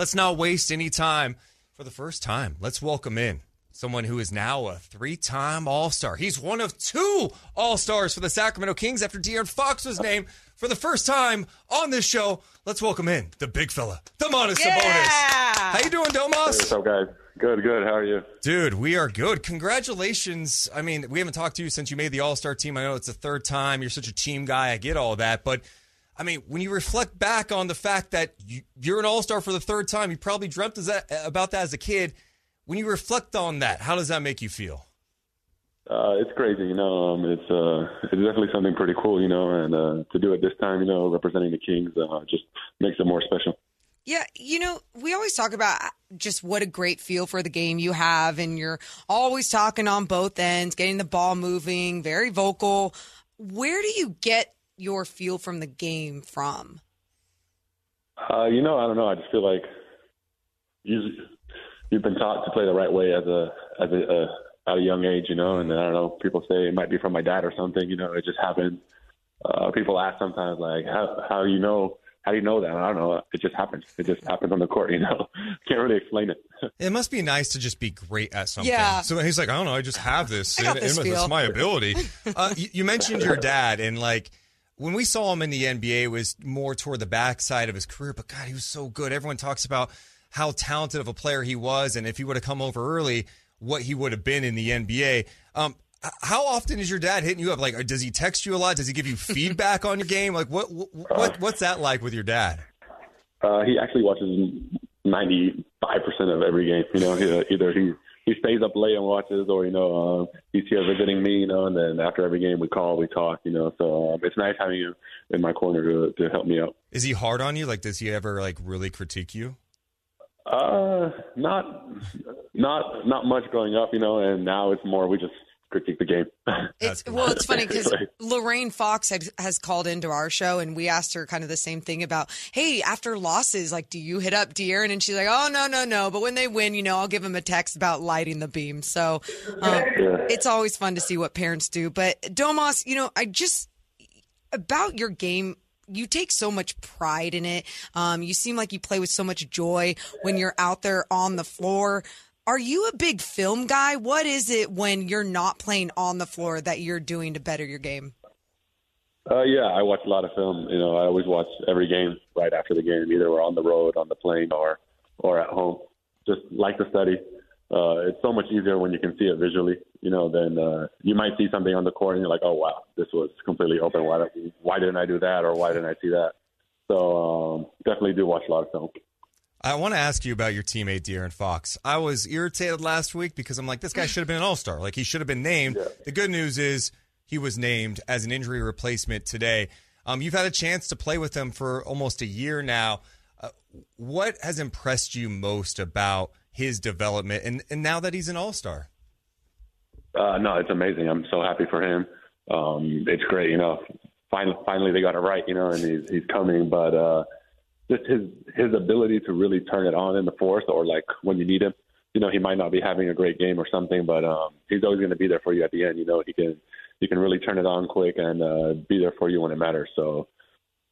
let's not waste any time. For the first time, let's welcome in someone who is now a three-time All-Star. He's one of two All-Stars for the Sacramento Kings after De'Aaron Fox was named for the first time on this show. Let's welcome in the big fella, Domantas Yeah. Sabonis. How you doing, Domas? What's up, guys? Good, good. How are you? Dude, we are good. Congratulations. I mean, we haven't talked to you since you made the All Star team. I know it's the third time. You're such a team guy. I get all that. But, I mean, when you reflect back on the fact that you, you're an All Star for the third time, you probably dreamt as that, about that as a kid. When you reflect on that, how does that make you feel? Uh, it's crazy, you know. Um, it's uh, it's definitely something pretty cool, you know. And uh, to do it this time, you know, representing the Kings, uh, just makes it more special. Yeah, you know, we always talk about just what a great feel for the game you have, and you're always talking on both ends, getting the ball moving, very vocal. Where do you get your feel from the game from? Uh, you know, I don't know. I just feel like you you've been taught to play the right way as a as a uh, at a young age, you know. And I don't know. People say it might be from my dad or something. You know, it just happened. Uh, people ask sometimes like, how how you know how do you know that? I don't know. It just happens. It just happens on the court. You know, can't really explain it. It must be nice to just be great at something. Yeah. So he's like, I don't know, I just have this. I got It- this it- feel. it's my ability. Uh, you, you mentioned your dad, and like when we saw him in the NBA, was more toward the backside of his career. But God, he was so good. Everyone talks about how talented of a player he was, and if he would have come over early, what he would have been in the NBA. Um, how often is your dad hitting you up? Like, does he text you a lot? Does he give you feedback on your game? Like, what, what, what what's that like with your dad? Uh, he actually watches ninety five percent of every game. You know, either he he stays up late and watches, or you know, uh, he's here visiting me. You know, and then after every game we call, we talk. You know, so um, it's nice having you in my corner to to help me out. Is he hard on you? Like, does he ever like really critique you? Uh, not not not much growing up, you know, and now it's more we just critique the game. It's, well, it's funny because Lorraine Fox has, has called into our show, and we asked her kind of the same thing about, hey, after losses, like, do you hit up De'Aaron? And she's like, oh no, no, no. But when they win, you know, I'll give him a text about lighting the beam. So um, it's always fun to see what parents do. But Domas, you know, I just about your game. You take so much pride in it. Um, you seem like you play with so much joy when you're out there on the floor. Are you a big film guy? What is it when you're not playing on the floor that you're doing to better your game? Uh, yeah, I watch a lot of film. You know, I always watch every game right after the game, either we're on the road, on the plane, or or at home. Just like to study. Uh, it's so much easier when you can see it visually. You know, then uh, you might see something on the court and you're like, oh wow, this was completely open. Why why didn't I do that, or why didn't I see that? So um, definitely do watch a lot of film. I want to ask you about your teammate De'Aaron Fox. I was irritated last week because I'm like, this guy should have been an All Star. Like he should have been named. The good news is he was named as an injury replacement today. Um, you've had a chance to play with him for almost a year now. Uh, what has impressed you most about his development, and, and now that he's an All Star? Uh, no, it's amazing. I'm so happy for him. Um, it's great, you know. Finally, finally they got it right, you know, and he's he's coming. But uh, just his his ability to really turn it on in the fourth, or like when you need him. You know, he might not be having a great game or something, but um, he's always going to be there for you at the end. You know, he can he can really turn it on quick and uh, be there for you when it matters. So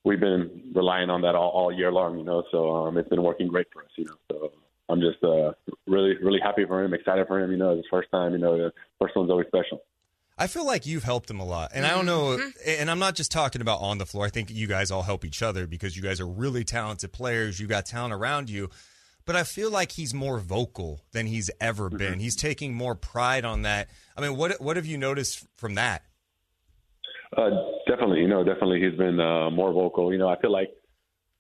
we've been relying on that all, all year long. You know, so um, it's been working great for us. You know, so I'm just uh, really, really happy for him, excited for him. You know, it's his first time. You know, the first one's always special. I feel like you've helped him a lot. And I don't know, and I'm not just talking about on the floor. I think you guys all help each other because you guys are really talented players. You got talent around you. But I feel like he's more vocal than he's ever been. He's taking more pride on that. I mean, what what have you noticed from that? Uh, definitely, you know, definitely he's been uh, more vocal. You know, I feel like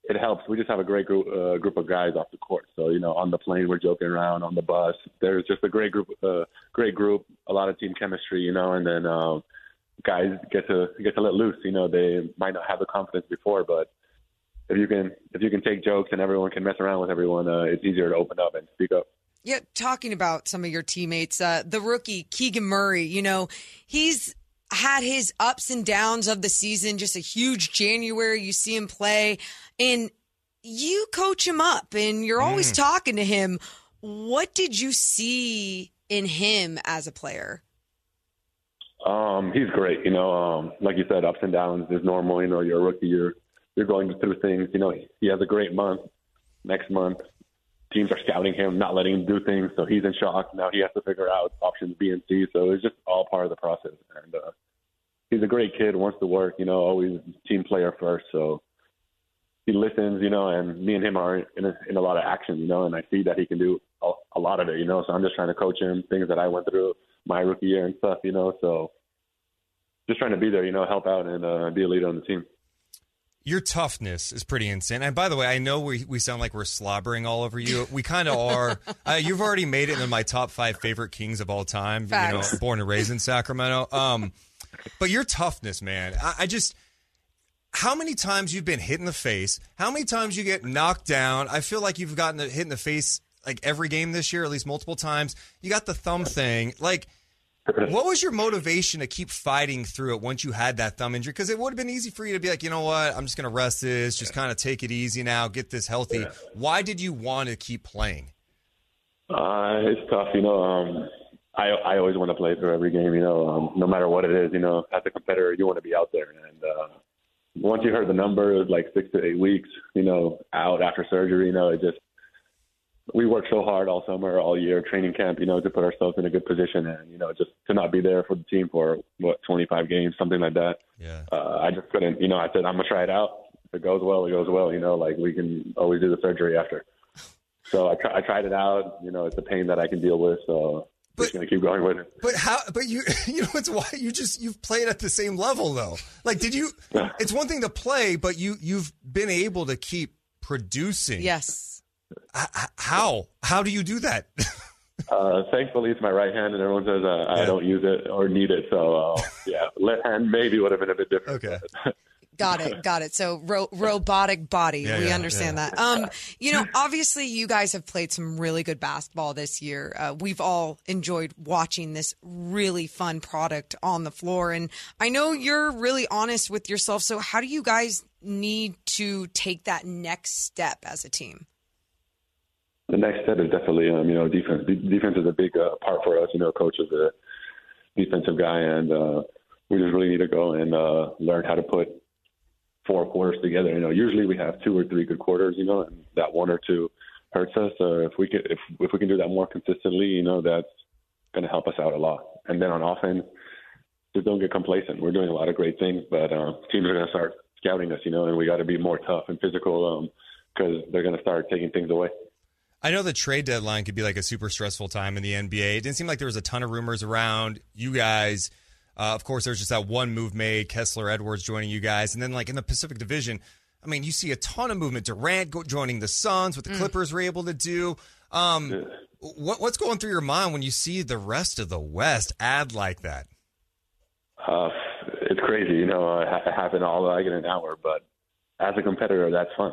it helps. We just have a great group uh, group of guys off the court. So you know, on the plane we're joking around, on the bus there's just a great group, uh, great group, a lot of team chemistry. You know, and then um, guys get to get to let loose. You know, they might not have the confidence before, but if you can if you can take jokes and everyone can mess around with everyone, uh, it's easier to open up and speak up. Yeah, talking about some of your teammates, uh, the rookie Keegan Murray, you know, he's had his ups and downs of the season, just a huge January. You see him play, and you coach him up, and you're always talking to him. What did you see in him as a player? Um, he's great. You know, um, like you said, ups and downs is normal. You know, you're a rookie. You're you're going through things. You know, he has a great month. Next month, teams are scouting him, not letting him do things. So he's in shock. Now he has to figure out options B and C. So it's just all part of the process. And uh, he's a great kid, wants to work. You know, always team player first. So he listens. You know, and me and him are in a, in a lot of action. You know, and I see that he can do a, a lot of it. You know, so I'm just trying to coach him things that I went through my rookie year and stuff. You know, so just trying to be there. You know, help out and uh, be a leader on the team your toughness is pretty insane. And by the way, I know we, we sound like we're slobbering all over you. We kind of are. Uh, you've already made it in my top five favorite Kings of all time. Facts. You know, born and raised in Sacramento. Um, but your toughness, man. I, I just how many times you've been hit in the face? How many times you get knocked down? I feel like you've gotten hit in the face like every game this year, at least multiple times. You got the thumb thing, like what was your motivation to keep fighting through it once you had that thumb injury? Because it would have been easy for you to be like, you know what, I'm just going to rest this, just kind of take it easy now, get this healthy. Why did you want to keep playing? Uh, it's tough, you know. Um, I I always want to play through every game, you know. Um, no matter what it is, you know. As a competitor, you want to be out there, and uh, once you heard the number, it was like six to eight weeks, you know, out after surgery. You know, it just we worked so hard all summer, all year, training camp, you know, to put ourselves in a good position, and you know, just to not be there for the team for what 25 games, something like that. Yeah. Uh, I just couldn't, you know. I said I'm gonna try it out. If it goes well, it goes well. You know, like we can always do the surgery after. So I, try, I tried it out. You know, it's a pain that I can deal with. So But- just gonna keep going with it. But how? But you, you know, it's why you just you've played at the same level though. Like, did you? Yeah. It's one thing to play, but you you've been able to keep producing. Yes. H- h- how? How do you do that? Uh, thankfully, it's my right hand, and everyone says uh, Yeah. I don't use it or need it. So uh, yeah, left hand maybe would have been a bit different. Okay. Got it. Got it. So ro- robotic body. Yeah, we yeah, understand yeah. that. Um, you know, obviously you guys have played some really good basketball this year. Uh, we've all enjoyed watching this really fun product on the floor. And I know you're really honest with yourself. So how do you guys need to take that next step as a team? the next step is definitely um, you know defense. Defense is a big uh, part for us. You know, coach is a defensive guy, and uh, we just really need to go and uh, learn how to put four quarters together. You know, usually we have two or three good quarters. You know, and that one or two hurts us. Uh, if we can if if we can do that more consistently, you know, that's going to help us out a lot. And then on offense, just don't get complacent. We're doing a lot of great things, but uh, teams are going to start scouting us. You know, and we got to be more tough and physical because they're going to start taking things away. I know the trade deadline could be like a super stressful time in the NBA. It didn't seem like there was a ton of rumors around you guys. Uh, of course, there's just that one move made, Kessler Edwards joining you guys, and then like in the Pacific Division, I mean, you see a ton of movement. Durant go, joining the Suns, what the Clippers were able to do. Um, what, what's going through your mind when you see the rest of the West add like that? Uh, it's crazy, you know. It it happened all like in an hour, but as a competitor, that's fun.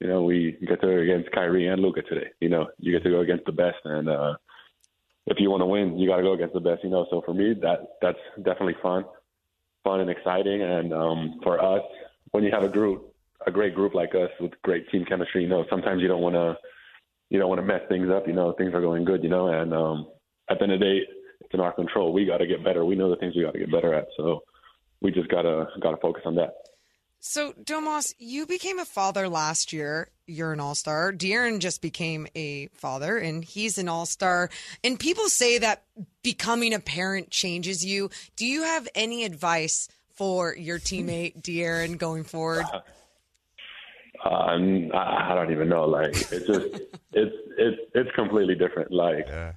You know, we get to go against Kyrie and Luka today. You know, you get to go against the best, and uh, if you want to win, you got to go against the best. You know, so for me, that that's definitely fun, fun and exciting. And um, for us, when you have a group, a great group like us with great team chemistry, you know, sometimes you don't want to, you don't want to mess things up. You know, things are going good. You know, and um, at the end of the day, it's in our control. We got to get better. We know the things we got to get better at. So we just gotta gotta focus on that. So, Domas, you became a father last year. You're an all star. De'Aaron just became a father, and he's an all star. And people say that becoming a parent changes you. Do you have any advice for your teammate, De'Aaron, going forward? Um, I, I don't even know. Like it's just it's it's it's completely different. Like Yeah.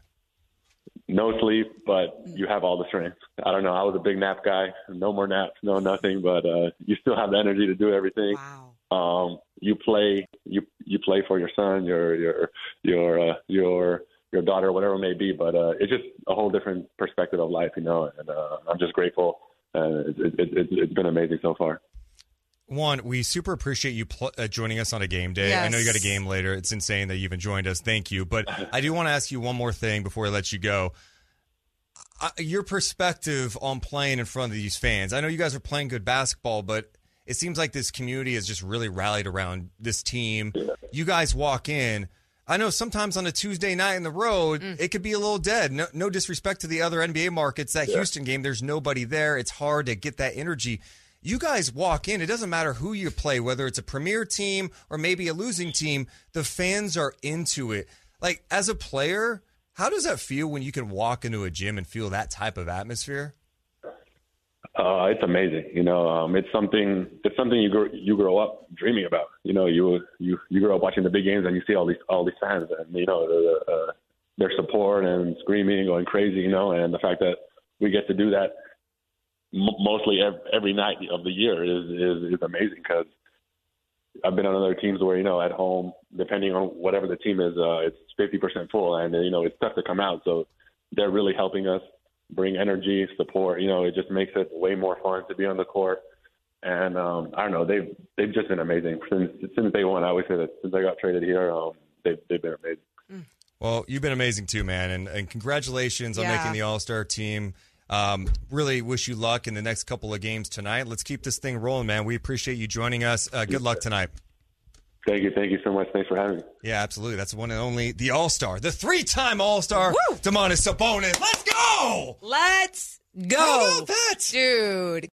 No sleep, but you have all the strength. I don't know. I was a big nap guy. No more naps, no nothing. But uh, you still have the energy to do everything. Wow. Um, you play you you play for your son, your your your uh, your your daughter, whatever it may be. But uh, it's just a whole different perspective of life, you know. And uh, I'm just grateful. Uh, it, it, it, it's been amazing so far. One, we super appreciate you pl- uh, joining us on a game day. I know you got a game later. It's insane that you even joined us. Thank you. But I do want to ask you one more thing before I let you go. Uh, your perspective on playing in front of these fans. I know you guys are playing good basketball, but it seems like this community has just really rallied around this team. You guys walk in. I know sometimes on a Tuesday night in the road, it could be a little dead. No, no disrespect to the other NBA markets. That Houston game, there's nobody there. It's hard to get that energy you guys walk in, it doesn't matter who you play, whether it's a premier team or maybe a losing team, the fans are into it. Like, as a player, how does that feel when you can walk into a gym and feel that type of atmosphere? Uh, it's amazing. You know, um, it's something. It's something you grow you grow up dreaming about. You know, you you you grow up watching the big games and you see all these all these fans and you know the, uh, their support and screaming, and going crazy. You know, and the fact that we get to do that m- mostly every, every night of the year is is, is amazing because I've been on other teams where you know at home, depending on whatever the team is, uh, it's fifty percent full, and you know it's tough to come out. So they're really helping us bring energy, support. You know, it just makes it way more fun to be on the court. And um, I don't know, they've they've just been amazing since since day one. I always say that since I got traded here, um, they've they've been amazing. Well, you've been amazing too, man, and, and congratulations on making the All Star team. Um, really wish you luck in the next couple of games tonight. Let's keep this thing rolling, man. We appreciate you joining us. Uh, good luck tonight. Thank you, thank you so much. Thanks for having me. Yeah, absolutely. That's one and only the All Star, the three time All Star, Woo! Domantas Sabonis. Let's go! Let's go. How about that? Dude.